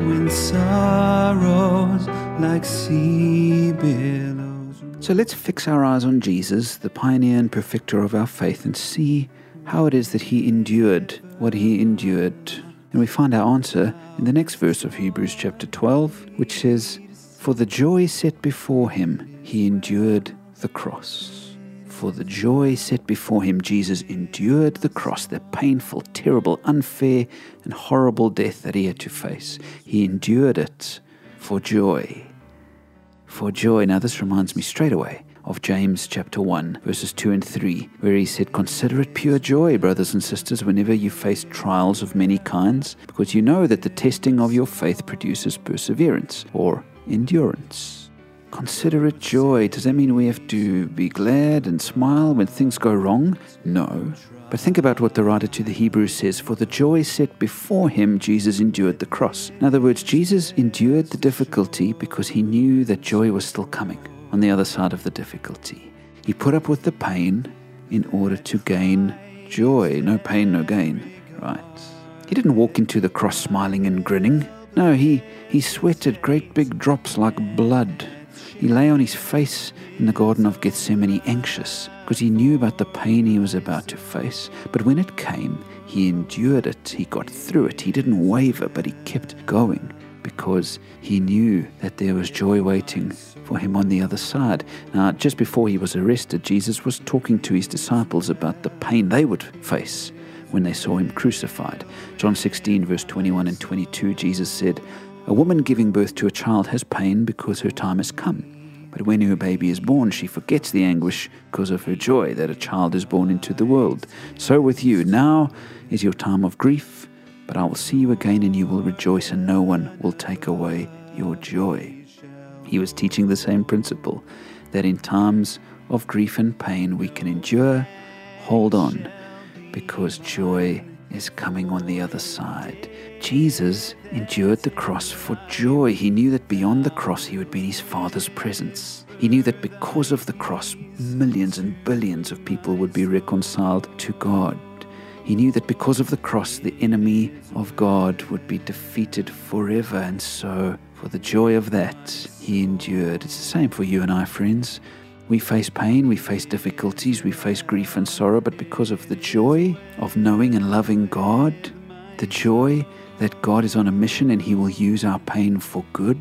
when sorrows like sea billows. So let's fix our eyes on Jesus, the pioneer and perfecter of our faith, and see how it is that he endured what he endured. And we find our answer in the next verse of Hebrews chapter 12, which says, For the joy set before him, he endured the cross. For the joy set before him, Jesus endured the cross, the painful, terrible, unfair, and horrible death that he had to face. He endured it for joy. For joy. Now, this reminds me straight away of James chapter 1, verses 2 and 3, where he said, Consider it pure joy, brothers and sisters, whenever you face trials of many kinds, because you know that the testing of your faith produces perseverance or endurance. Consider it joy. Does that mean we have to be glad and smile when things go wrong? No. But think about what the writer to the Hebrews says For the joy set before him, Jesus endured the cross. In other words, Jesus endured the difficulty because he knew that joy was still coming on the other side of the difficulty. He put up with the pain in order to gain joy. No pain, no gain. Right. He didn't walk into the cross smiling and grinning. No, he, he sweated great big drops like blood he lay on his face in the Garden of Gethsemane anxious because he knew about the pain he was about to face. But when it came, he endured it. He got through it. He didn't waver, but he kept going because he knew that there was joy waiting for him on the other side. Now, just before he was arrested, Jesus was talking to his disciples about the pain they would face when they saw him crucified. John 16, verse 21 and 22, Jesus said, a woman giving birth to a child has pain because her time has come. But when her baby is born, she forgets the anguish because of her joy that a child is born into the world. So with you, now is your time of grief, but I will see you again and you will rejoice, and no one will take away your joy. He was teaching the same principle that in times of grief and pain we can endure, hold on, because joy is coming on the other side. Jesus endured the cross for joy. He knew that beyond the cross he would be in his Father's presence. He knew that because of the cross, millions and billions of people would be reconciled to God. He knew that because of the cross, the enemy of God would be defeated forever. And so, for the joy of that, he endured. It's the same for you and I, friends. We face pain, we face difficulties, we face grief and sorrow, but because of the joy of knowing and loving God, the joy that God is on a mission and He will use our pain for good,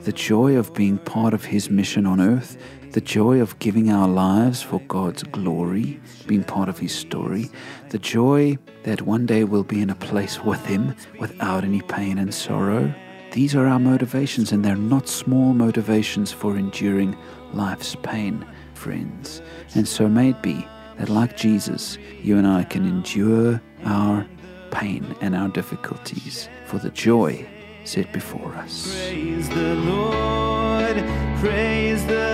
the joy of being part of His mission on earth, the joy of giving our lives for God's glory, being part of His story, the joy that one day we'll be in a place with Him without any pain and sorrow. These are our motivations, and they're not small motivations for enduring life's pain, friends. And so may it be that, like Jesus, you and I can endure our pain and our difficulties for the joy set before us. Praise the Lord, praise the